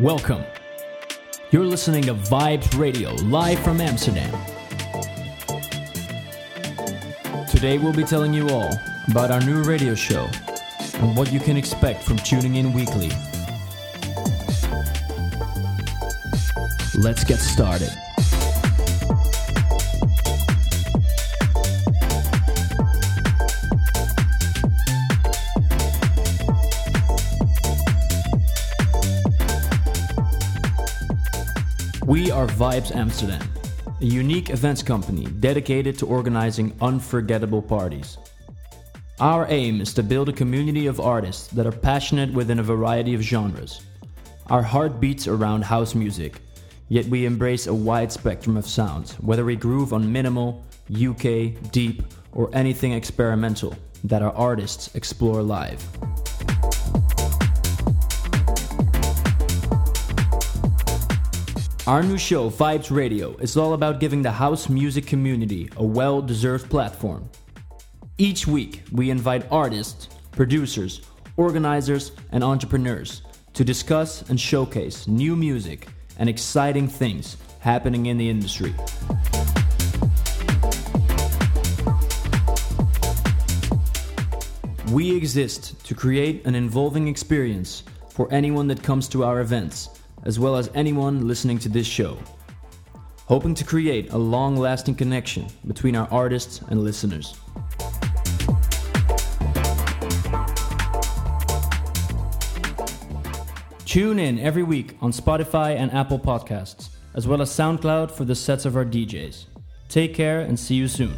Welcome. You're listening to Vibes Radio live from Amsterdam. Today we'll be telling you all about our new radio show and what you can expect from tuning in weekly. Let's get started. We are Vibes Amsterdam, a unique events company dedicated to organizing unforgettable parties. Our aim is to build a community of artists that are passionate within a variety of genres. Our heart beats around house music, yet we embrace a wide spectrum of sounds, whether we groove on minimal, UK, deep, or anything experimental that our artists explore live. Our new show, Vibes Radio, is all about giving the house music community a well deserved platform. Each week, we invite artists, producers, organizers, and entrepreneurs to discuss and showcase new music and exciting things happening in the industry. We exist to create an involving experience for anyone that comes to our events as well as anyone listening to this show, hoping to create a long lasting connection between our artists and listeners. Tune in every week on Spotify and Apple Podcasts, as well as SoundCloud for the sets of our DJs. Take care and see you soon.